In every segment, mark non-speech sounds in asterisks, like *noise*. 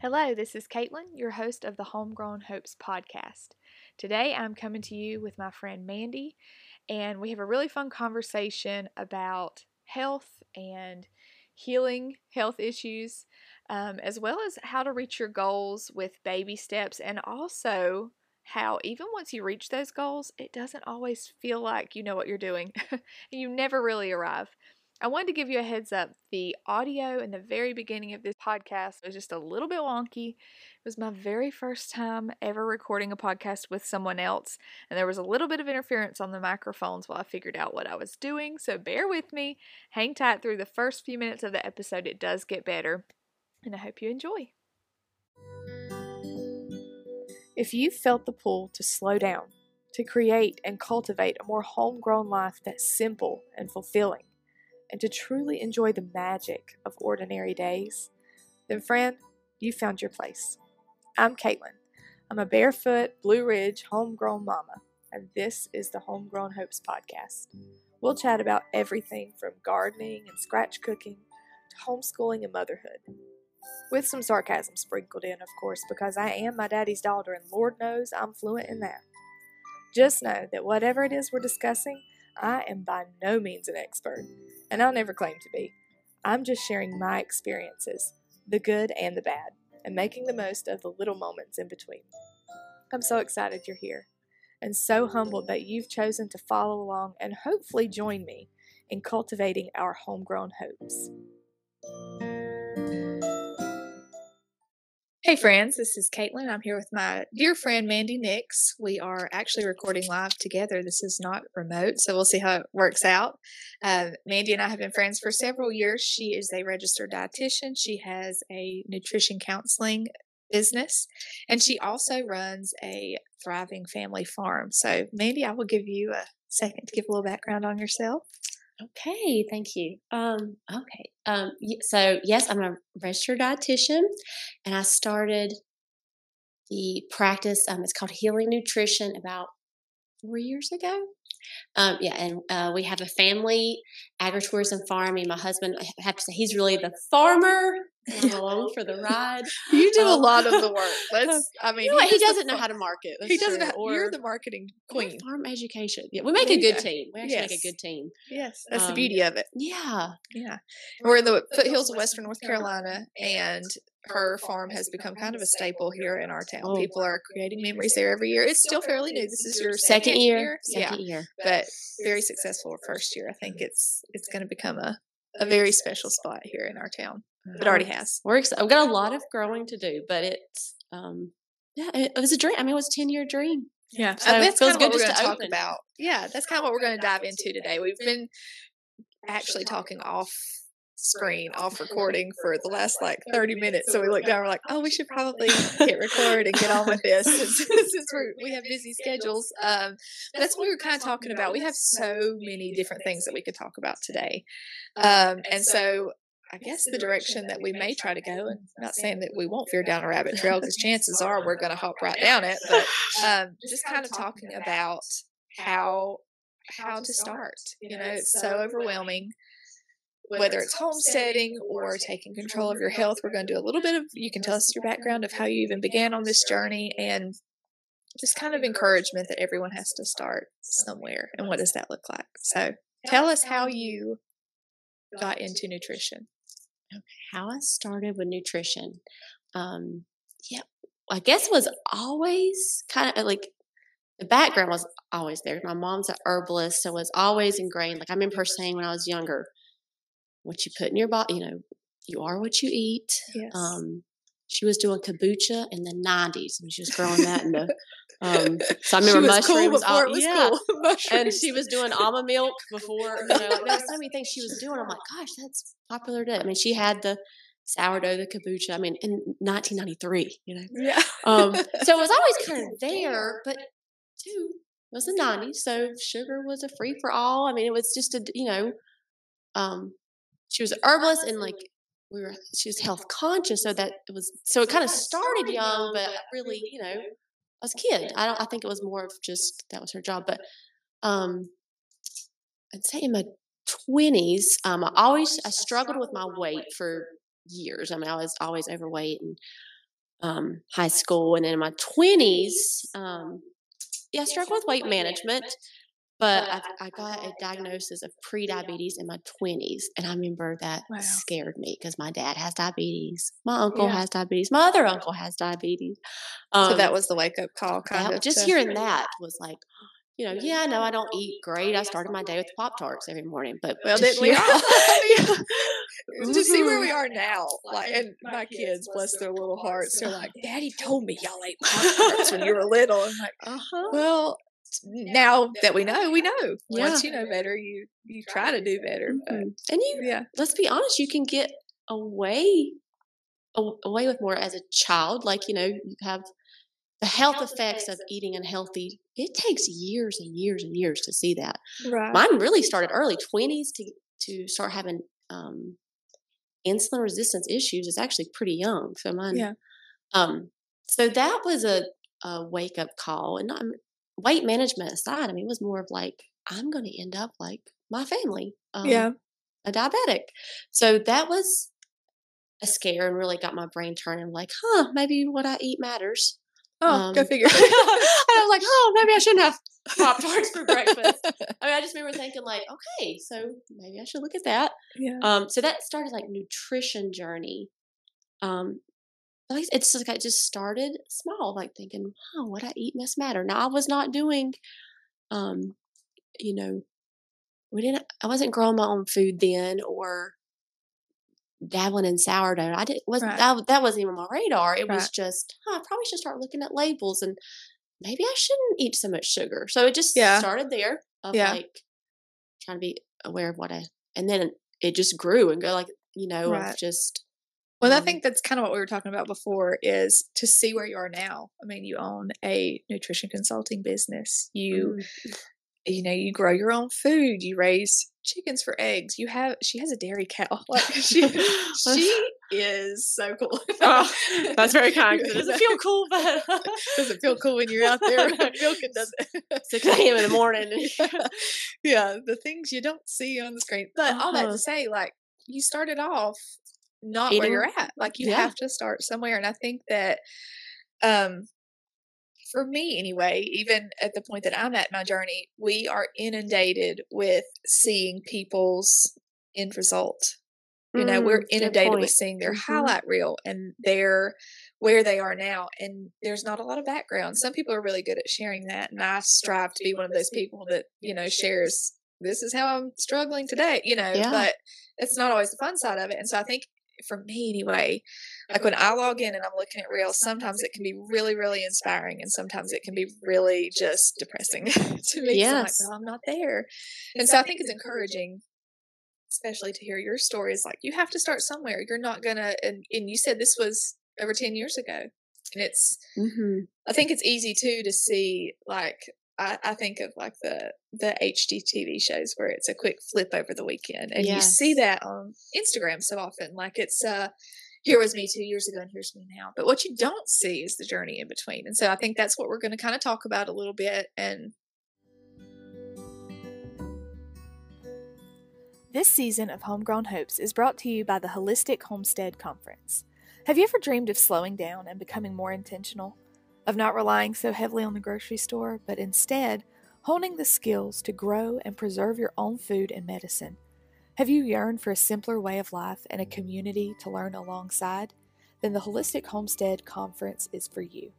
Hello, this is Caitlin, your host of the Homegrown Hopes podcast. Today I'm coming to you with my friend Mandy, and we have a really fun conversation about health and healing health issues, um, as well as how to reach your goals with baby steps, and also how even once you reach those goals, it doesn't always feel like you know what you're doing, *laughs* you never really arrive. I wanted to give you a heads up. The audio in the very beginning of this podcast was just a little bit wonky. It was my very first time ever recording a podcast with someone else, and there was a little bit of interference on the microphones while I figured out what I was doing. So bear with me. Hang tight through the first few minutes of the episode. It does get better, and I hope you enjoy. If you felt the pull to slow down, to create and cultivate a more homegrown life that's simple and fulfilling, and to truly enjoy the magic of ordinary days, then, friend, you found your place. I'm Caitlin. I'm a barefoot, Blue Ridge, homegrown mama, and this is the Homegrown Hopes podcast. We'll chat about everything from gardening and scratch cooking to homeschooling and motherhood. With some sarcasm sprinkled in, of course, because I am my daddy's daughter, and Lord knows I'm fluent in that. Just know that whatever it is we're discussing, I am by no means an expert, and I'll never claim to be. I'm just sharing my experiences, the good and the bad, and making the most of the little moments in between. I'm so excited you're here, and so humbled that you've chosen to follow along and hopefully join me in cultivating our homegrown hopes. Hey, friends, this is Caitlin. I'm here with my dear friend Mandy Nix. We are actually recording live together. This is not remote, so we'll see how it works out. Uh, Mandy and I have been friends for several years. She is a registered dietitian, she has a nutrition counseling business, and she also runs a thriving family farm. So, Mandy, I will give you a second to give a little background on yourself. Okay, thank you. Um, okay. Um, so yes, I'm a registered dietitian, and I started the practice. Um, it's called Healing Nutrition about four years ago. Um, yeah, and uh, we have a family agritourism farm. And my husband, I have to say, he's really the farmer. Along for the ride. *laughs* You do um, a lot of the *laughs* work. Let's. I mean, you know he, he doesn't know how to market. That's he doesn't. Know, you're the marketing queen. Farm education. Yeah, we make a good team. We actually yes. make a good team. Yes, that's um, the beauty of it. Yeah, yeah. We're in the foothills of Western North Carolina, and her farm has become kind of a staple here in our town. Oh. People are creating memories there every year. It's still fairly new. This is your second, second year. year. Second yeah. year. But very successful first year. I think it's it's going to become a, a very special spot here in our town. It already has. We're excited. I've got a lot of growing to do, but it's um yeah, it, it was a dream. I mean, it was a ten year dream. Yeah, so that's kind of what we're going to talk about. Yeah, that's kind of what we're going to dive into today. We've been actually talking off screen off recording for the last like 30 minutes. So we looked down, we're like, oh, we should probably hit record and get on with this since, *laughs* since we're, we have busy schedules. Um, that's what we were kind of talking about. We have so many different things that we could talk about today. Um, and so I guess the direction that we may try to go, and I'm not saying that we won't veer down a rabbit trail because chances are we're going to hop right *laughs* down it, but *laughs* um, just kind of talking about how how to start. You know, it's so overwhelming whether it's homesteading or taking control of your health. We're going to do a little bit of, you can tell us your background of how you even began on this journey and just kind of encouragement that everyone has to start somewhere. And what does that look like? So tell us how you got into nutrition. Okay, how I started with nutrition. Um, yeah, I guess was always kind of like the background was always there. My mom's an herbalist, so it was always ingrained. Like I remember her saying when I was younger, what you put in your body, you know, you are what you eat. Yes. Um, she was doing kombucha in the 90s and she was growing that in the um, so I *laughs* remember mushrooms. Cool all, yeah. Cool. *laughs* and she was doing *laughs* almond milk before. You know, there were so many things she was doing. I'm like, gosh, that's popular today. I mean, she had the sourdough, the kombucha. I mean, in 1993. You know, yeah. um, so it was always kind of there, but too it was the 90s, so sugar was a free for all. I mean, it was just a you know, um, she was an herbalist and like we were *laughs* she was health conscious so that it was so it kind of started young but really you know I was a kid I don't I think it was more of just that was her job but um I'd say in my 20s um I always I struggled with my weight for years. I mean I was always overweight and um, high school, and then in my twenties, um, yeah, I struggled with weight management. But I, I got a diagnosis of pre-diabetes in my twenties, and I remember that Wow. scared me because my dad has diabetes, my uncle Yeah. has diabetes, my other uncle has diabetes. Um, so that was the wake up call, kind that- of. just hearing that was like, you know, yeah, I know I don't eat great. I started my day with Pop Tarts every morning, but Well, didn't we all? *laughs* *laughs* to see where we Mhm. are now, like, and my kids, bless their little hearts, they're like, "Daddy told me y'all ate Pop-Tarts when you were *laughs* little." I'm like, Uh-huh. well, now that we know, we know. Yeah. Once you know better, you you try to do better. Mhm. And you, yeah, let's be honest, you can get away away with more as a child. Like you know, you have the health effects of eating unhealthy. It takes years and years and years to see that. right. Mine really started early, twenties to to start having um, insulin resistance issues is actually pretty young. So mine, Yeah. Um, so that was a, a wake up call, and um, weight management aside, I mean, it was more of like I'm going to end up like my family, um, yeah, a diabetic. So that was a scare, and really got my brain turning. Like, huh, maybe what I eat matters. oh, go um, figure. *laughs* and I was like, oh, maybe I shouldn't have *laughs* Pop Tarts for breakfast. I mean, I just remember thinking, like, *laughs* okay, so maybe I should look at that. yeah, Um, so that started like nutrition journey. Um, like it's just like it just started small, like thinking, wow, what I eat must matter. Now I was not doing, um, you know, we didn't. I wasn't growing my own food then, or dabbling in sourdough. I didn't. Was Right. that that wasn't even on my radar. It was just, huh, I probably should start looking at labels and maybe I shouldn't eat so much sugar. So it just Yeah. started there of Yeah. like trying to be aware of what I, and then it just grew and go like you know Right. of just Well, I um, think that's kind of what we were talking about before is to see where you are now. I mean, you own a nutrition consulting business. You, mm, you know, you grow your own food. You raise chickens for eggs. You have, she has a dairy cow. *laughs* Like she, *laughs* she is so cool. Oh, that's very *laughs* kind. It doesn't feel cool, but Does it feel cool when you're out there milking? Does it? six a.m. in the morning. yeah, the things you don't see on the screen. But all that Uh-huh. to say, like, you started off not where you're at. Like, you Yeah. have to start somewhere. And I think that, um, for me anyway, even at the point that I'm at my journey, we are inundated with seeing people's end result. You know, we're Mm, inundated with seeing their Mhm. highlight reel and their where they are now. And there's not a lot of background. Some people are really good at sharing that. And I strive to be one of those people that, you know, shares this is how I'm struggling today, you know, Yeah. but it's not always the fun side of it. And so I think for me anyway, like when I log in and I'm looking at reels, sometimes it can be really, really inspiring and sometimes it can be really just depressing *laughs* to me. 'cause I'm like, Yes. well, I'm not there. And so I think it's encouraging especially to hear your stories like you have to start somewhere you're not gonna and, and you said this was over 10 years ago and it's hmm i think it's easy too to see like I, I think of like the the HGTV shows where it's a quick flip over the weekend, and you see that on Instagram so often. Like it's uh, here was me two years ago, and here's me now. But what you don't see is the journey in between, and so I think that's what we're going to kind of talk about a little bit. And This season of Homegrown Hopes is brought to you by the Holistic Homestead Conference. Have you ever dreamed of slowing down and becoming more intentional? Of not relying so heavily on the grocery store, but instead honing the skills to grow and preserve your own food and medicine? Have you yearned for a simpler way of life and a community to learn alongside? Then the Holistic Homestead Conference is for you.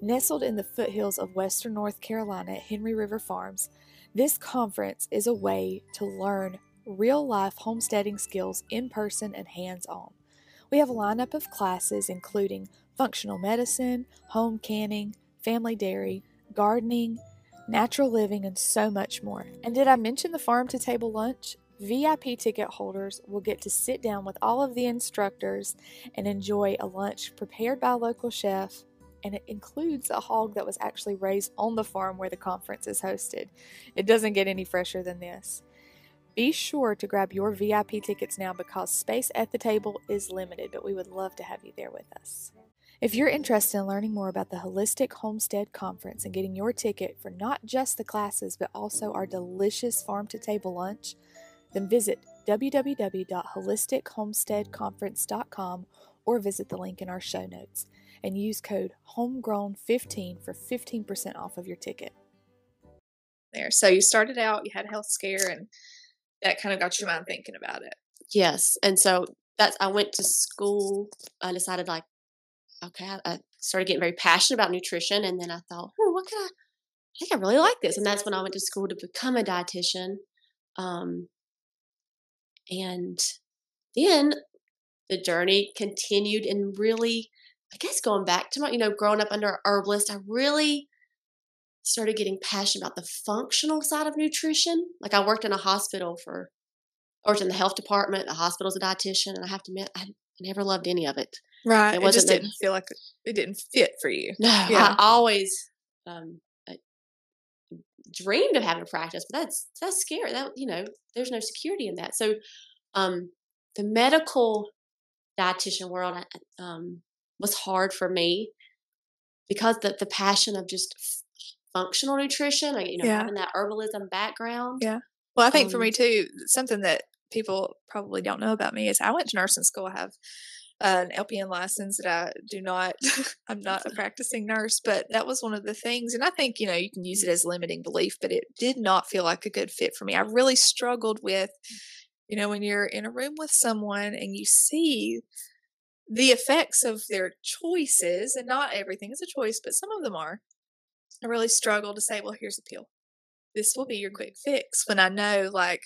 Nestled in the foothills of western North Carolina at Henry River Farms, this conference is a way to learn real life homesteading skills in person and hands on. We have a lineup of classes including functional medicine, home canning, family dairy, gardening, natural living, and so much more. And did I mention the farm to table lunch? VIP ticket holders will get to sit down with all of the instructors and enjoy a lunch prepared by a local chef. And it includes a hog that was actually raised on the farm where the conference is hosted. It doesn't get any fresher than this. Be sure to grab your VIP tickets now because space at the table is limited, but we would love to have you there with us. If you're interested in learning more about the Holistic Homestead Conference and getting your ticket for not just the classes but also our delicious farm to table lunch, then visit www.holistichomesteadconference.com or visit the link in our show notes and use code homegrown15 for 15% off of your ticket. There. So you started out, you had a health scare, and that kind of got your mind thinking about it. Yes, and so that's I went to school. I decided like, okay, I, I started getting very passionate about nutrition, and then I thought, oh, what can I? I think I really like this, and that's when I went to school to become a dietitian. Um, and then the journey continued, and really, I guess going back to my, you know, growing up under a herbalist, I really started getting passionate about the functional side of nutrition. Like I worked in a hospital for, worked in the health department, the hospital as a dietitian, and I have to admit, I never loved any of it. Right. It It, wasn't just didn't feel like it didn't fit for you. No, Yeah. I always um, I dreamed of having a practice, but that's that's scary. That you know, there's no security in that. So, um, the medical dietitian world um, was hard for me because the the passion of just functional nutrition, like you know, Yeah. having that herbalism background. Yeah. Well, I think for Um, me too, something that people probably don't know about me is I went to nursing school. I have an LPN license that I do not, *laughs* I'm not a practicing nurse, but that was one of the things. And I think, you know, you can use it as limiting belief, but it did not feel like a good fit for me. I really struggled with, mm. you know, when you're in a room with someone and you see the effects of their choices, and not everything is a choice, but some of them are. I really struggle to say, well, here's a pill this will be your quick fix when I know like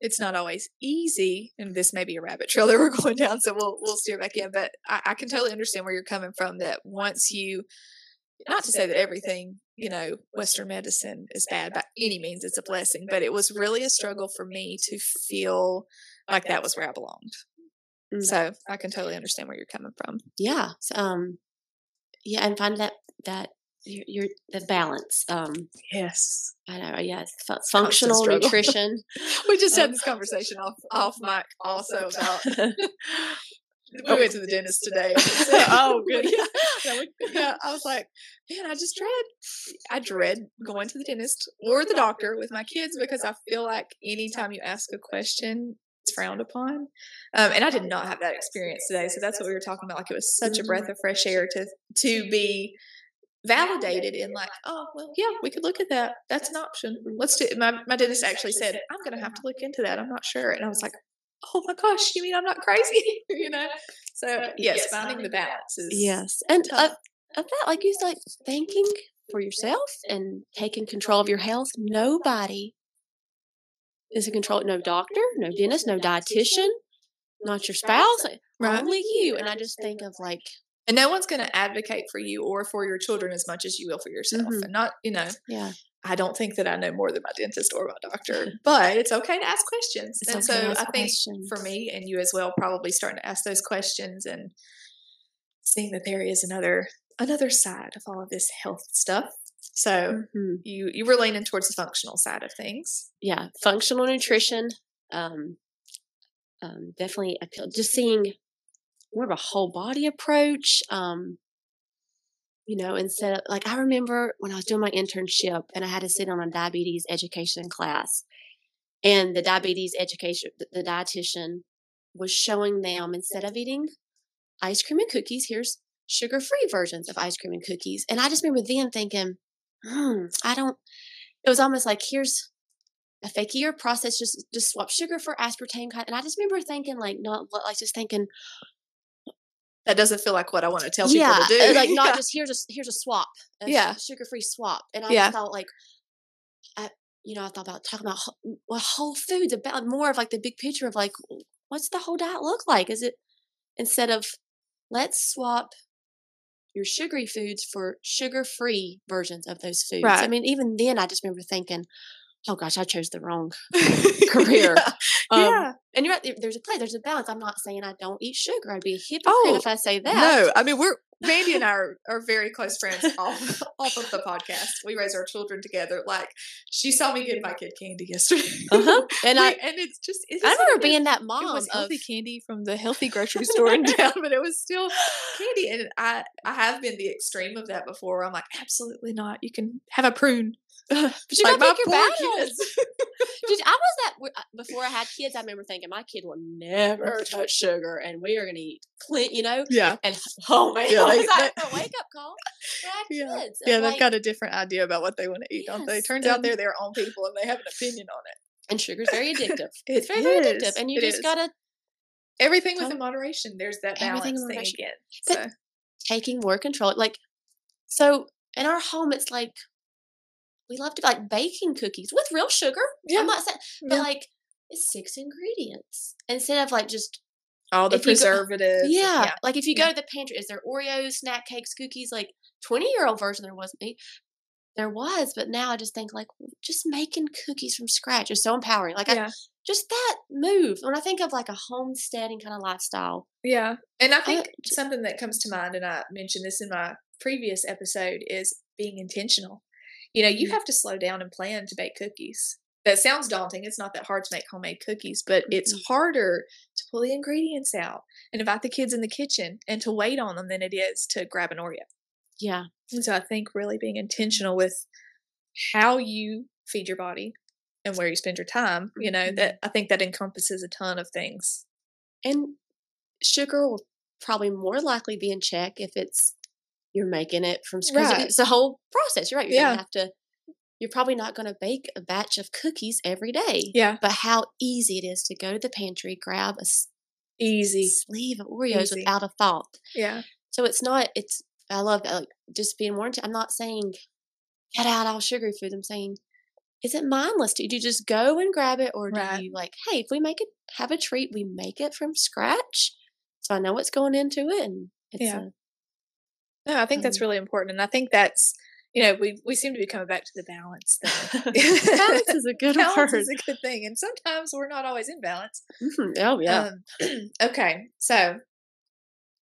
it's not always easy and this may be a rabbit trail that we're *laughs* going down so we'll we'll steer back in but I, I can totally understand where you're coming from that once you not to say that everything you know western medicine is bad by any means it's a blessing but it was really a struggle for me to feel like that was where I belonged Mm. so I can totally understand where you're coming from Yeah. um, yeah, and find that that your, your the balance. Um, yes I know. Yes, fu- functional nutrition. *laughs* we just had Um, this conversation off *laughs* off mic also about *laughs* we went to the dentist today. said- Oh, good. Yeah, yeah, yeah, I was like, man, I just dread, I dread going to the dentist or the doctor with my kids because I feel like anytime you ask a question, it's frowned upon. Um, and I did not have that experience today, so that's what we were talking about. Like it was such a breath of fresh air to to be validated in like, oh well, yeah, we could look at that. That's an option. Let's do. My my dentist actually said, I'm going to have to look into that. I'm not sure, and I was like, oh my gosh, you mean I'm not crazy? *laughs* you know. So yes, finding the balance is Yes, and uh, of that, like you said, thinking for yourself and taking control of your health. Nobody is in control. No doctor, no dentist, no dietitian, not your spouse. Right. Only you. And I just think of like, And no one's going to advocate for you or for your children as much as you will for yourself. Mhm. And not, you know, yeah, I don't think that I know more than my dentist or my doctor, *laughs* but it's okay to ask questions. It's and okay so I think questions. for me and you as well, probably starting to ask those questions and seeing that there is another another side of all of this health stuff. So Mhm. you you were leaning towards the functional side of things. yeah, functional nutrition. Um, um, definitely appeal. Just seeing more of a whole body approach. Um, you know, instead of like I remember when I was doing my internship and I had to sit on a diabetes education class, and the diabetes education, the, the dietitian was showing them instead of eating ice cream and cookies, here's sugar-free versions of ice cream and cookies. And I just remember then thinking, hmm, I don't. It was almost like here's a fakier process. Just just swap sugar for aspartame, and I just remember thinking like not like just thinking That doesn't feel like what I want to tell people to do. like not *laughs* Yeah. just here's a here's a swap, a Yeah. sugar free swap, and I Yeah. thought like, I, you know, I thought about talking about wh- what whole foods about more of like the big picture of like what's the whole diet look like? Is it instead of let's swap your sugary foods for sugar free versions of those foods? Right. I mean, even then, I just remember thinking, oh gosh, I chose the wrong *laughs* career. Yeah. Um, yeah. And you're right, there's a play, there's a balance. I'm not saying I don't eat sugar. I'd be a hypocrite Oh, if I say that. No, I mean we're Mandy and I *laughs* are, are very close friends off *laughs* off of the podcast. We raise our children together. Like she saw me give my kid candy yesterday, Uh-huh. And I, and it's just it I remember being that It mom was of healthy candy from the healthy grocery store in town, but it was still candy. And I I have been the extreme of that before. I'm like, absolutely not. You can have a prune. *sighs* but you Like gotta my pick your battles. *laughs* Dude, I was that uh, before I had kids. I remember thinking my kid will never touch sugar, and we are gonna eat clean, you know. Yeah. And *laughs* oh man, Yeah, was that a wake up call *laughs* Yeah. kids? Yeah, of, they've like- got a different idea about what they want to eat, don't they? Yes, Turns out they're their own people and they have an opinion on it. and sugar's very addictive. It it's very, very addictive, and you It just is. gotta Everything within moderation. There's that balance thing again. But- So taking more control. Like, so in our home, it's like we love to like baking cookies with real sugar. Yeah. I'm not saying, but Yeah. like it's six ingredients instead of like just all the if you go- uh, preservatives. yeah. Like if you Yeah. go to the pantry, is there Oreos, snack cakes, cookies? Like twenty year old version, there wasn't. any. There was, but now I just think like just making cookies from scratch is so empowering. Like I, yeah. just that move. When I think of like a homesteading kind of lifestyle, Yeah. And I think j- something that comes to mind, and I mentioned this in my previous episode, is being intentional. You know, you Mhm. have to slow down and plan to bake cookies. That sounds daunting. It's not that hard to make homemade cookies, but it's Mhm. harder to pull the ingredients out and invite the kids in the kitchen and to wait on them than it is to grab an Oreo. yeah, And so I think really being intentional with how you feed your body and where you spend your time, you know, that I think that encompasses a ton of things. and sugar will probably more likely be in check if it's you're making it from scratch. Right. It's a whole process. You're right. You're Yeah. gonna have to. You're probably not going to bake a batch of cookies every day. Yeah. But how easy it is to go to the pantry, grab a Easy. sleeve of Oreos Easy. without a thought. Yeah. So it's not. It's. I love that. Like just being warned. I'm not saying cut out all sugary foods. I'm saying. Is it mindless? Do you just go and grab it, or do Right. you like, hey, if we make it, have a treat, we make it from scratch, so I know what's going into it, and it's Yeah. a, No, I think that's Um, really important. And I think that's, you know, we we seem to be coming back to the balance thing. *laughs* balance *laughs* is a good balance word. is a good thing. And sometimes we're not always in balance. Mhm. Oh yeah. Um, *clears throat* okay. So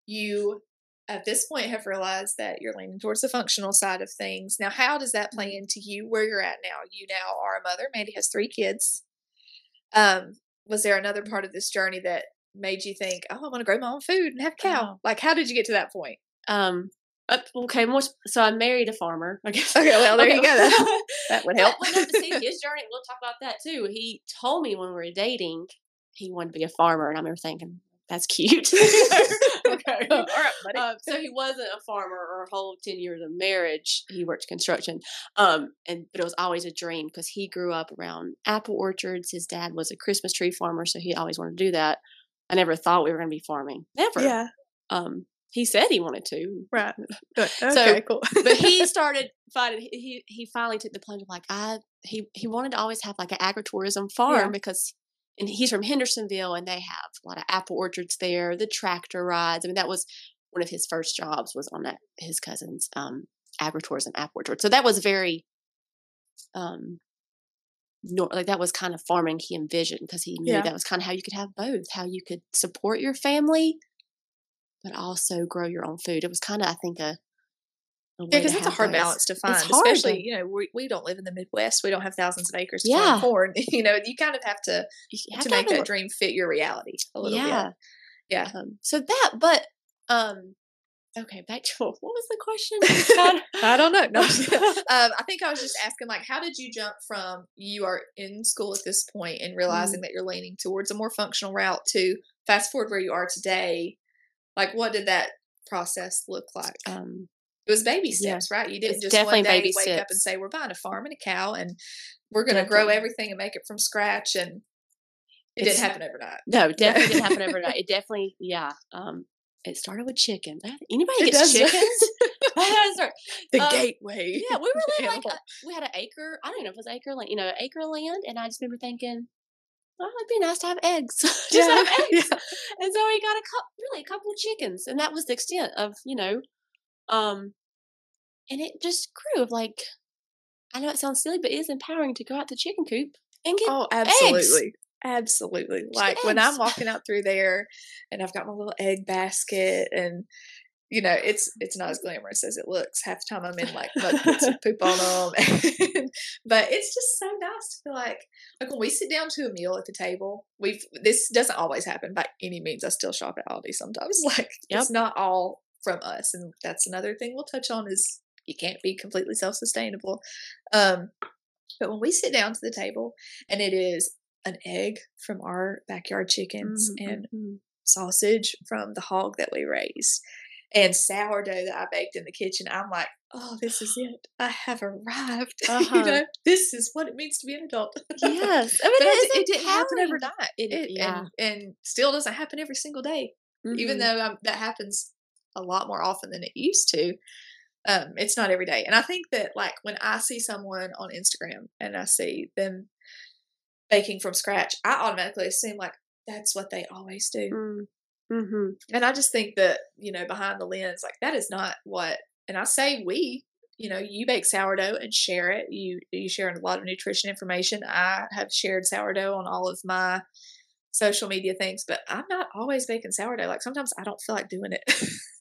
you at this point have realized that you're leaning towards the functional side of things. Now, how does that play into you where you're at now? You now are a mother. Mandy has three kids. Um, was there another part of this journey that made you think, oh, I want to grow my own food and have a cow? Oh. Like, how did you get to that point? Um. Uh, okay. More. So I married a farmer. I guess. Okay, well, there you go. That, *laughs* that would help. well, no, but see *laughs* his journey. We'll talk about that too. He told me when we were dating he wanted to be a farmer, and I remember thinking that's cute. *laughs* okay. All right, buddy. Um, so he wasn't a farmer or a whole ten years of marriage. He worked construction, um, and but it was always a dream because he grew up around apple orchards. His dad was a Christmas tree farmer, so he always wanted to do that. I never thought we were going to be farming, never. yeah, Um, he said he wanted to, right. Good. *laughs* So, cool. but he *laughs* started finding he he- he finally took the plunge of like I he he wanted to always have like an agritourism farm Yeah. because and he's from Hendersonville and they have a lot of apple orchards there, the tractor rides. I mean that was one of his first jobs was on that his cousin's um agritourism apple orchard. So that was very um nor, like that was kind of farming he envisioned because he knew Yeah. that was kind of how you could have both, how you could support your family but also grow your own food. It was kind of I think a Yeah, a way because it's a hard both. balance to find, especially to- you know we, we don't live in the Midwest. We don't have thousands of acres to Yeah. farm corn. *laughs* You know, you kind of have to have to make a that dream fit your reality a little yeah. bit. Yeah. Um, so that, but um, okay, back to *laughs* what was the question? *laughs* I don't know. No, um, I think I was just asking, like, how did you jump from you are in school at this point and Mm. realizing that you're leaning towards a more functional route to fast forward where you are today? Like, what did that process look like? um, It was baby Yeah. steps, right? You didn't It's just one day baby wake up and say, "We're buying a farm and a cow, and we're going to grow everything and make it from scratch." And it It's- didn't happen overnight. no, definitely didn't happen *laughs* overnight. It definitely, yeah. Um, it started with chickens. Anybody It gets *laughs* chickens? *laughs* The Um, gateway. Yeah, we were like Animal. uh, we had an acre. I don't know if it was acre land, you know, acre land, and I just remember thinking, oh, it'd be nice to have eggs. *laughs* just Yeah, have *laughs* eggs. yeah. And so we got a couple, really a couple of chickens, and that was the extent of you know, um, and it just grew of like, I know it sounds silly, but it is empowering to go out the chicken coop and get Oh, eggs. absolutely. Absolutely. Like when I'm walking out through there and I've got my little egg basket and you know, it's it's not as glamorous as it looks. Half the time I'm in like mud pits *laughs* poop on them. *laughs* but it's just so nice to feel like like when we sit down to a meal at the table, we've this doesn't always happen by any means. I still shop at Aldi sometimes. *laughs* Like Yep. it's not all from us. And that's another thing we'll touch on is you can't be completely self-sustainable. Um, but when we sit down to the table and it is an egg from our backyard chickens Mhm, and mhm. sausage from the hog that we raise and sourdough that I baked in the kitchen, I'm like, oh, this is it. I have arrived. *laughs* Uh-huh. you know, this is what it means to be an adult. Yes, I *laughs* mean it, it, didn't happen overnight. It- It, yeah. and, and still doesn't happen every single day, even Mhm. though um, that happens a lot more often than it used to. Um, it's not every day. And I think that, like, when I see someone on Instagram and I see them baking from scratch, I automatically assume, like, that's what they always do. Mm. Mhm. And I just think that, you know, behind the lens, like that is not what and I say we, you know, you bake sourdough and share it. You you share a lot of nutrition information. I have shared sourdough on all of my social media things, but I'm not always baking sourdough. Like sometimes I don't feel like doing it.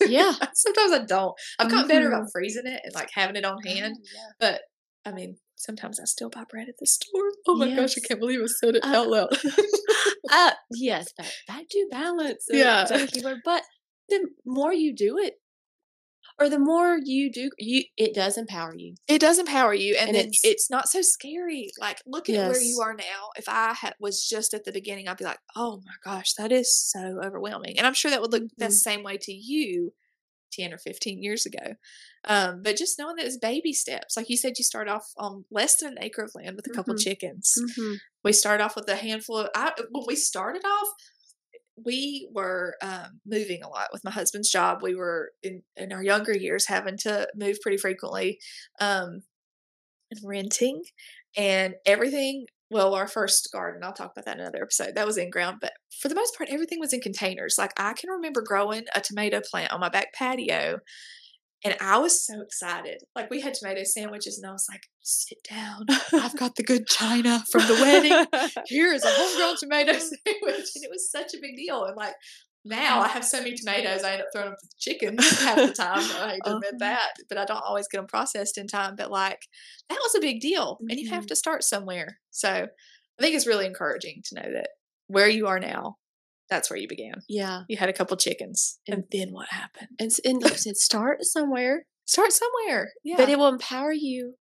Yeah. *laughs* sometimes I don't. I've gotten better Mhm. about freezing it and like having it on hand. Oh, yeah. But I mean, sometimes I still buy bread at the store. *laughs* Oh my gosh, I can't believe I said it Uh, out loud. *laughs* Uh, yes, back, back to balance. *laughs* Yeah. is that the keyword? But the more you do it, or the more you do, you it does empower you. It does empower you, and, And then it's- it's, not so scary. Like, look at where you are now. If I had, was just at the beginning, I'd be like, "Oh my gosh, that is so overwhelming." And I'm sure that would look the Mhm. same way to you, ten or fifteen years ago. Um, but just knowing that it's baby steps, like you said, you start off on less than an acre of land with a couple Mhm. chickens. Mm-hmm. We start off with a handful of. I, when we started off, we were um, moving a lot with my husband's job. We were in, in our younger years having to move pretty frequently um, and renting and everything. Well, our first garden, I'll talk about that in another episode. That was in ground, but for the most part, everything was in containers. Like I can remember growing a tomato plant on my back patio and I was so excited. Like we had tomato sandwiches, and I was like, "Sit down. I've got the good china from the wedding. *laughs* Here is a homegrown tomato sandwich." And it was such a big deal. And like now, I have so many tomatoes, I end up throwing them to the chickens *laughs* half the time. I hate to admit that, but I don't always get them processed in time. But like that was a big deal, and you have Mhm. to start somewhere. So I think it's really encouraging to know that where you are now, that's where you began. Yeah, You had a couple chickens, and then what happened? and and like *laughs* I said, start somewhere, Start somewhere. Yeah. but it will empower you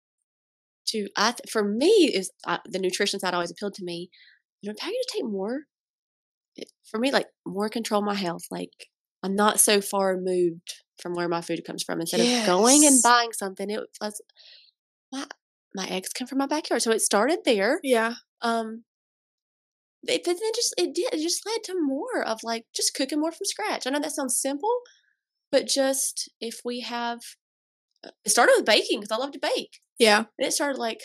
to. I for me is uh, the nutrition side always appealed to me. It empower you to take more. It, for me, like more control my health. Like I'm not so far removed from where my food comes from. Instead of going and buying something, it was my my eggs come from my backyard, so it started there. yeah. Um, it, but then just it did it just led to more of like just cooking more from scratch. I know that sounds simple, but just if we have, uh, it started with baking because I love to bake, Yeah. and it started like,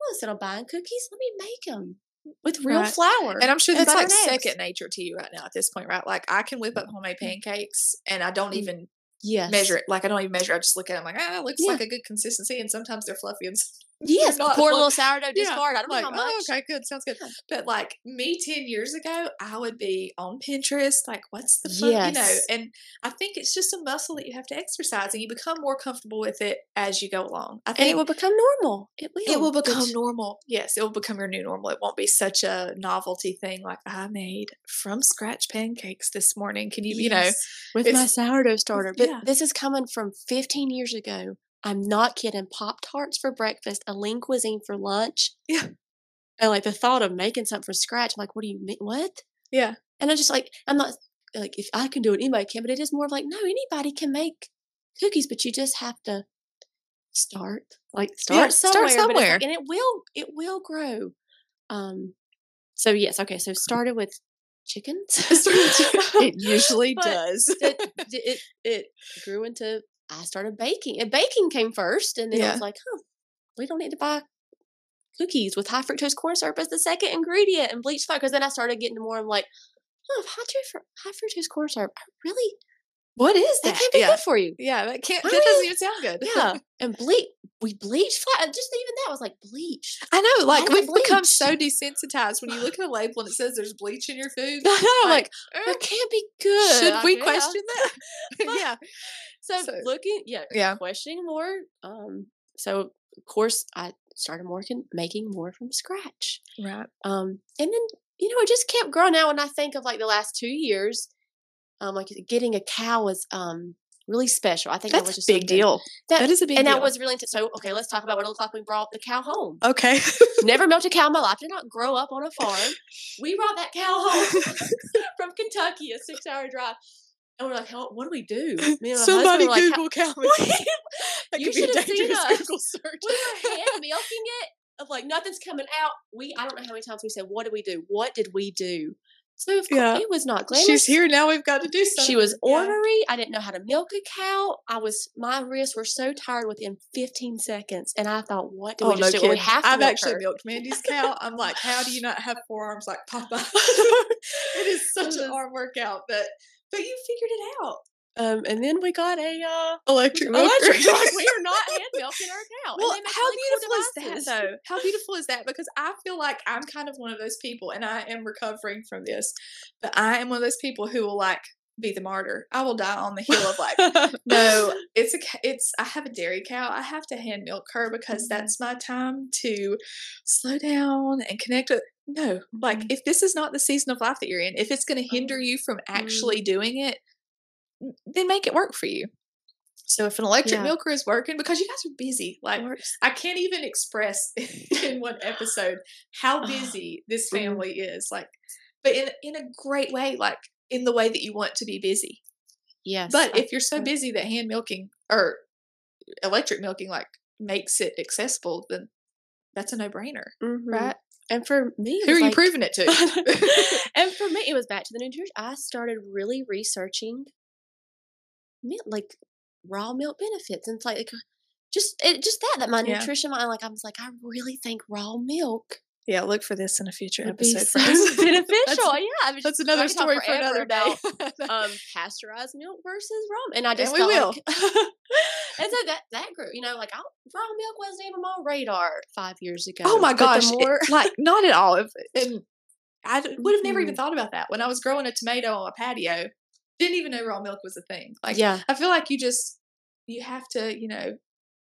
well, instead of buying cookies, let me make them with real Right. flour. And I'm sure that's like second nature to you right now at this point, right? Like I can whip up homemade pancakes and I don't Mm. even yes, measure it. Like I don't even measure. I just look at them like, ah, it looks Yeah. like a good consistency. And sometimes they're fluffy and Yes, a like- little sourdough Yeah, discard. I don't like, know how oh, much. oh, okay, good, sounds good. Yeah. But like me ten years ago, I would be on Pinterest, like, what's the fun, you know? And I think it's just a muscle that you have to exercise, and you become more comfortable with it as you go along. I And it will become normal. It will. it will become normal. Yes, it will become your new normal. It won't be such a novelty thing like I made from scratch pancakes this morning. Can you, you know, with my sourdough starter. But yeah. this is coming from 15 years ago. I'm not kidding. Pop tarts for breakfast, a lean cuisine for lunch. Yeah. And like the thought of making something from scratch, I'm like, what do you mean? What? yeah, And I'm just like, I'm not like, if I can do it, anybody can. But it is more of like, no, anybody can make cookies, but you just have to start. Like start Yeah, somewhere. start it's like- somewhere. and it will, it will grow. Um. So yes, okay. So started with chickens. *laughs* *laughs* *laughs* it usually does. it, it it grew into I started baking. And baking came first, and then I was like, huh, we don't need to buy cookies with high fructose corn syrup as the second ingredient and bleach flour. Because then I started getting more. I'm like, oh, high, fru- high fructose corn syrup. I really What is that that? can't be yeah. good for you. yeah, that can't. That Really? doesn't even sound good. Yeah, *laughs* and bleach. We bleach flour. Just even that was like bleach. I know. Like it we've become so desensitized when you look *laughs* at a label and it says there's bleach in your food. I know. I'm like, eh, that can't be good. should we yeah. question that? *laughs* yeah, So, So- looking, yeah, yeah, questioning more. Um, so of course I started working, making more from scratch. right. Um, and then you know it just kept growing. out. when I think of like the last two years, um, like getting a cow was um really special. I think that was just a big deal. That, That is a big deal. and deal. that was really intense. So okay, let's talk about what it looked like we brought the cow home. Okay. Never milked a cow in my life. Did not grow up on a farm. *laughs* We brought that cow home *laughs* *laughs* from Kentucky, a six-hour drive. And we're like, "How- what do we do? *laughs* Me and my husband Somebody like, "How- *laughs* Google cow That You could be a should have seen dangerous us. Google search. we were *laughs* hand milking it of like nothing's coming out. We I don't know how many times we said, "What do we do? What did we do?" So of course, Yeah. it was not glamorous. She's here now. We've got to do something. She was Yeah. ornery. I didn't know how to milk a cow. I was my wrists were so tired within 15 seconds, and I thought, "What do Oh, we just no do? We have to I've milk actually her." milked Mandy's cow. I'm like, how do you not have forearms like Popeye? it is such an arm workout, but but you figured it out. Um, and then we got a uh, Electric *laughs* like, we are not *laughs* hand milking our cow. Well, how really cool beautiful is that, though? How beautiful is that? Because I feel like I'm kind of one of those people, and I am recovering from this. But I am one of those people who will like be the martyr. I will die on the *laughs* hill of like, no, *laughs* it's a, it's. I have a dairy cow. I have to hand milk her because Mhm. that's my time to slow down and connect with. No, like Mhm. if this is not the season of life that you're in, if it's going to hinder you from actually doing it, then make it work for you. So if an electric Yeah. milker is working, because you guys are busy, like I can't even express *laughs* in one episode how Oh, *sighs* busy this mm. family is. Like, but in in a great way, like in the way that you want to be busy. Yes, But if you're so busy that hand milking or electric milking like makes it accessible, then that's a no brainer, Mhm. right? And for me, Who are was you like- proving it to? *laughs* *laughs* and for me, it was back to the nutrition. I started really researching milk, like raw milk benefits, and it's like just it, just that that my Yeah. nutrition mind. Like I was like, I really think raw milk yeah, look for this in a future be episode. so friends. *laughs* beneficial. *laughs* yeah, I mean, That's another I could talk story for another day. about, *laughs* um, pasteurized milk versus raw. And I just we will. like, and so that that grew. You know, like I, raw milk wasn't even on my radar five years ago. Oh my gosh! it- like not at all. If, and I would have never even Mhm. thought about that when I was growing a tomato on a patio. Didn't even know raw milk was a thing. Like yeah, I feel like you just you have to you know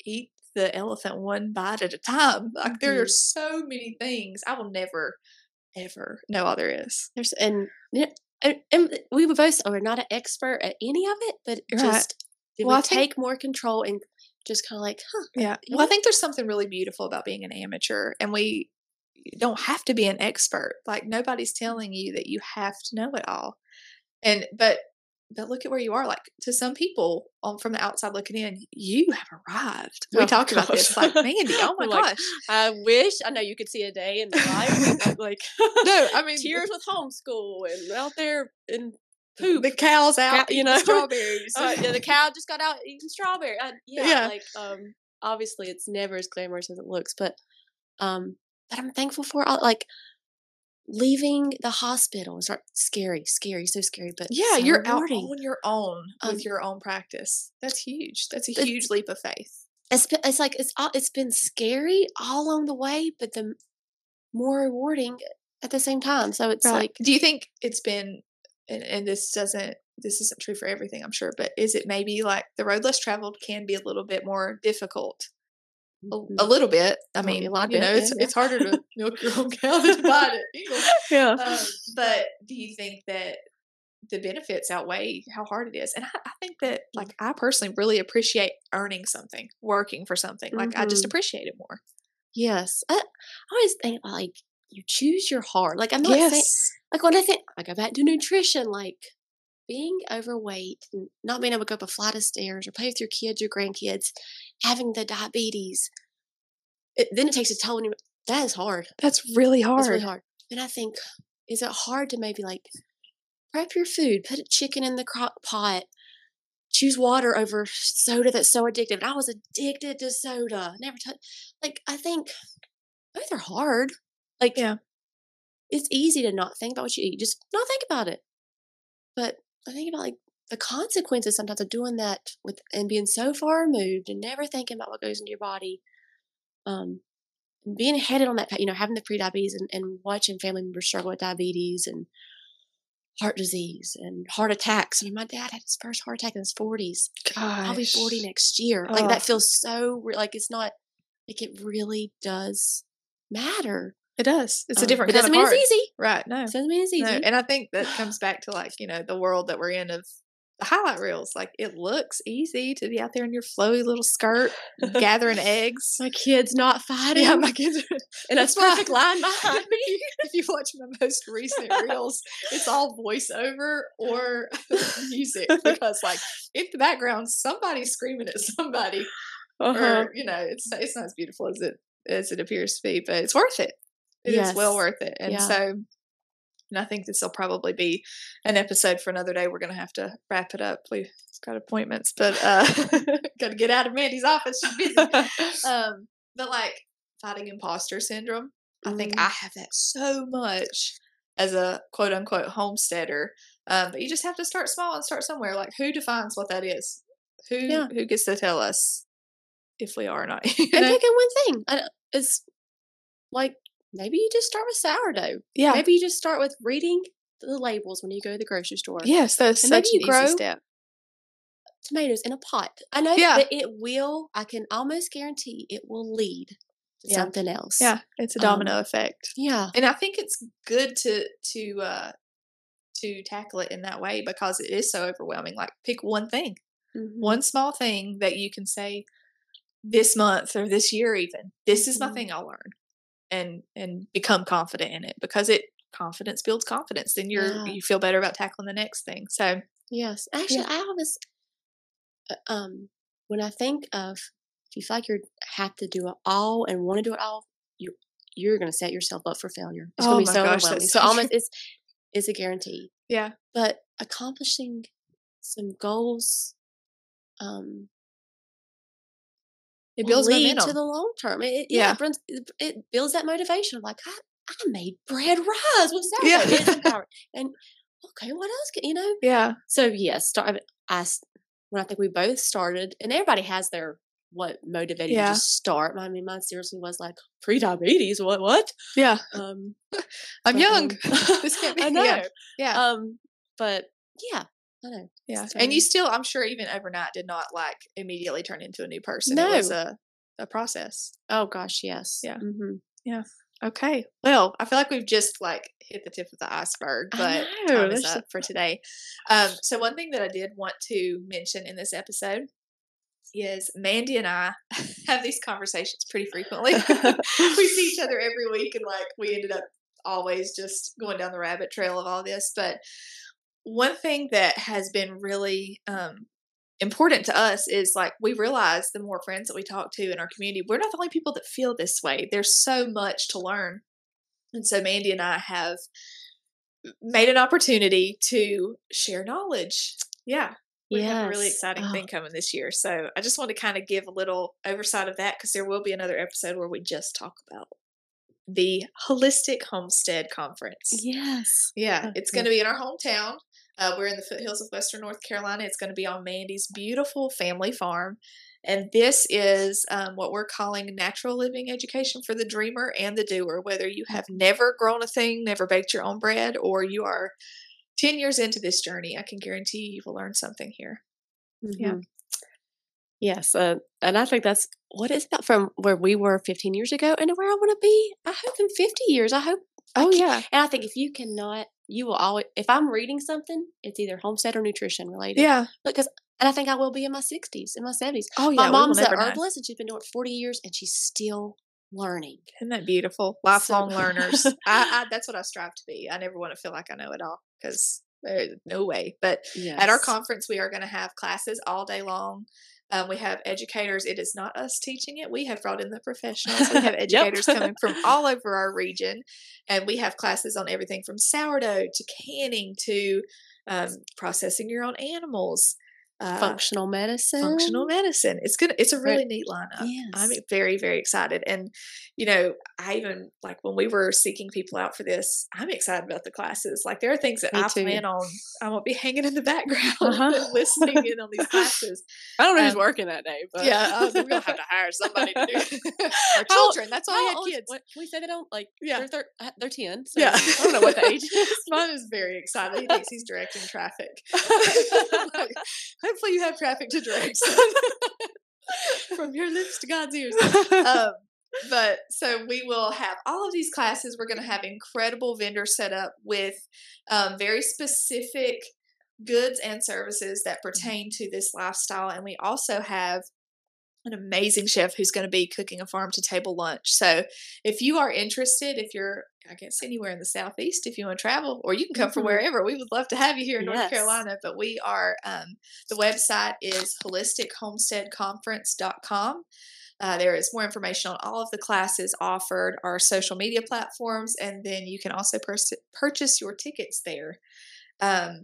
eat the elephant one bite at a time. *laughs* Like there are Mhm. so many things I will never ever know all there is. There's and and, we were both are not an expert at any of it, but Right. just Well, we think- take more control and just kind of like, huh? Yeah. Well, I think there's something really beautiful about being an amateur, and we don't have to be an expert. Like nobody's telling you that you have to know it all. And but but look at where you are. Like to some people on from the outside looking in, you have arrived. We Oh, talked about this. Like gosh. Mandy, oh *laughs* my like, gosh. I wish I know you could see a day in the life, like *laughs* No, I mean tears with homeschool and out there and poop. the cows out, you you know? know, *laughs* strawberries. Uh, yeah, the cow just got out eating strawberry. Uh, yeah, Yeah. like um, obviously it's never as glamorous as it looks, but um, but I'm thankful for all like leaving the hospital is ar- scary, scary, so scary. But yeah, so you're out on your own Um, with your own practice. That's huge. That's a huge leap of faith. It's it's like it's it's been scary all along the way, but the more rewarding at the same time. So it's like do you think it's been and, and this doesn't this isn't true for everything i'm sure but is it maybe like the road less traveled can be a little bit more difficult a, mm, a little bit i mean a lot you bit, know yeah, it's yeah. it's harder to milk your *laughs* own cow than to buy it *laughs* yeah. um, but *laughs* do you think that the benefits outweigh how hard it is and I, I think that Mm-hmm. like i personally really appreciate earning something working for something like i just Mhm. appreciate it more Yes, I, I always think like you choose your heart. Like I'm not saying like when I think I go back to nutrition, like being overweight and not being able to go up a flight of stairs or play with your kids or grandkids, having the diabetes, it, then it takes a toll on you. That is hard. that's really hard It's really hard. And I think, is it hard to maybe like prep your food, put a chicken in the crock pot, choose water over soda that's so addictive? And I was addicted to soda. Never touch. Like I think both are hard. Like Yeah. it's easy to not think about what you eat. Just not think about it. But I think about like the consequences sometimes of doing that with and being so far removed and never thinking about what goes into your body. Um, being headed on that, path, you know, having the pre-diabetes and, and watching family members struggle with diabetes and heart disease and heart attacks. I mean, my dad had his first heart attack in his forties. I'll be forty next year. Like that feels so re- like it's not like it really does matter. It does it's a Um, different It kind doesn't of mean hard. it's easy. right no It doesn't mean it's easy. No, and I think that *sighs* comes back to like you know the world that we're in of the highlight reels. Like it looks easy to be out there in your flowy little skirt gathering *laughs* eggs. My kid's not fighting. Yeah, my kids are *laughs* and a perfect line *laughs* behind me. if you watch my most recent reels, it's all voiceover or music because, like, in the background, somebody's screaming at somebody, Uh-huh. or you know, it's it's not as beautiful as it as it appears to be, but it's worth it. It is well worth it, and Yeah. so. And I think this will probably be an episode for another day. We're going to have to wrap it up. We've got appointments, but uh, *laughs* got to get out of Mandy's office. *laughs* *laughs* Um, but like fighting imposter syndrome, I think Mhm. I have that so much as a quote unquote homesteader. Um, but you just have to start small and start somewhere. Like who defines what that is? Who Yeah. who gets to tell us if we are or not? you and know? picking one thing. I, it's like maybe you just start with sourdough. yeah. Maybe you just start with reading the labels when you go to the grocery store. Yes, that's And such an easy step. Tomatoes in a pot. I know Yeah. that it will. I can almost guarantee it will lead to Yeah. something else. Yeah, it's a Um, domino effect. Yeah. and I think it's good to to uh to tackle it in that way because it is so overwhelming. Like pick one thing, Mhm. one small thing that you can say this month or this year even. This is my Mhm. thing I'll learn and and become confident in it because it confidence builds confidence. Then you're Yeah. you feel better about tackling the next thing. So Yes. Actually, I always, uh, um, when I think of if you feel like you have to do it all and want to do it all, you you're going to set yourself up for failure. It's Oh going to my be so gosh, overwhelming. So almost *laughs* it's it's a guarantee. yeah. But accomplishing some goals, um, It builds lead momentum. to the long term. It, it- yeah, Yeah. it, brings, it, builds that motivation. of Like I, I made bread rise with sourdough. *laughs* Yeah. And okay, what else can you know? yeah. So yes, start. I when I think we both started, and everybody has their what motivated you to start. I mean, mine seriously was like pre-diabetes. What? What? Yeah. Um, I'm young. um, *laughs* this can't *laughs* be I know. Yeah. yeah. Um, but yeah, I know. Yeah. So- And you still, I'm sure, even overnight, did not like immediately turn into a new person. It was No. a, a process. Oh gosh, yes. Yeah. hmm Okay. Well, I feel like we've just like hit the tip of the iceberg, but know, time is up for today. Um, so one thing that I did want to mention in this episode is Mandy and I *laughs* have these conversations pretty frequently. *laughs* we see each other *laughs* every week and like we ended up always just going down the rabbit trail of all this. But one thing that has been really um important to us is like we realize the more friends that we talk to in our community, we're not the only people that feel this way. There's so much to learn. And so Mandy and I have made an opportunity to share knowledge. Yeah. We have a really exciting Oh. thing coming this year. So I just want to kind of give a little oversight of that because there will be another episode where we just talk about the Holistic Homestead Conference. Yes. Yeah, it's going to be in our hometown. Uh, we're in the foothills of Western North Carolina. It's going to be on Mandy's beautiful family farm. And this is um, what we're calling natural living education for the dreamer and the doer. Whether you have never grown a thing, never baked your own bread, or you are 10 years into this journey, I can guarantee you, you will learn something here. Yeah. Mhm. Yes, uh, and I think that's what is that from where we were 15 years ago and where I want to be. I hope in 50 years. I hope. Oh, ca- yeah. And I think if you cannot, you will always. If I'm reading something, it's either homestead or nutrition related. Yeah. Because, and I think I will be in my 60s, in my 70s. Oh, yeah. my mom's an herbalist and she's been doing it 40 years and she's still learning. Isn't that beautiful? Lifelong learners. I, *laughs* I, that's what I strive to be. I never want to feel like I know it all because there's no way. But Yes. At our conference, we are going to have classes all day long. Um, we have educators. It is not us teaching it. We have brought in the professionals. We have *laughs* Yep. educators coming from all over our region, and we have classes on everything from sourdough to canning to um, processing your own animals. Uh, functional medicine. functional medicine. It's gonna. It's a Right. really neat lineup. I'm very very excited, and you know, I even like when we were seeking people out for this. I'm excited about the classes. Like there are things that Me I too. plan on. I won't be hanging in the background *laughs* Uh-huh. listening in on these *laughs* classes. I don't know who's Um, working that day, but yeah, uh, we're gonna have to *laughs* hire somebody to do our children. That's why I had kids. what- Can we say they don't like? Yeah. they're thir- uh, they're ten. So Yeah, I don't know what the age is. Mine is very excited. He thinks he's directing traffic. Like, hopefully, you have traffic to direct. *laughs* From your lips to God's ears. *laughs* um, but so we will have all of these classes. We're going to have incredible vendors set up with um, very specific goods and services that pertain to this lifestyle. And we also have an amazing chef who's going to be cooking a farm to table lunch. So if you are interested, if you're, I guess, anywhere in the Southeast, if you want to travel, or you can come from Mhm. wherever, we would love to have you here in North Carolina. But we are, um, the website is holistichomesteadconference.com. Uh, there is more information on all of the classes offered, our social media platforms, and then you can also pers- purchase your tickets there. Um,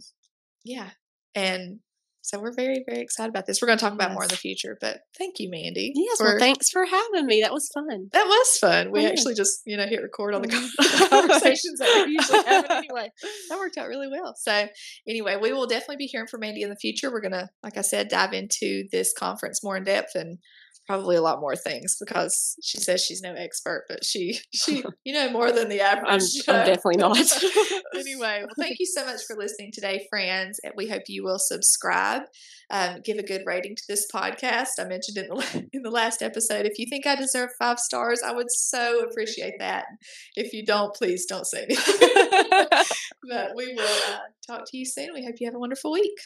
yeah. And so we're very, very excited about this. We're going to talk about more in the future, but thank you, Mandy. Yes. for- Well, thanks for having me. That was fun. That was fun. We Yeah. actually just, you know, hit record on the Mhm. *laughs* conversations that we usually have. Anyway, *laughs* that worked out really well. So, anyway, we will definitely be hearing from Mandy in the future. We're going to, like I said, dive into this conference more in depth and probably a lot more things because she says she's no expert, but she, *laughs* she, *laughs* you know, more than the average. I'm, I'm definitely not. *laughs* anyway, well, thank you so much for listening today, friends. And we hope you will subscribe, um, give a good rating to this podcast. I mentioned in the in the last episode. If you think I deserve five stars, I would so appreciate that. If you don't, please don't say anything. but we will uh, talk to you soon. We hope you have a wonderful week.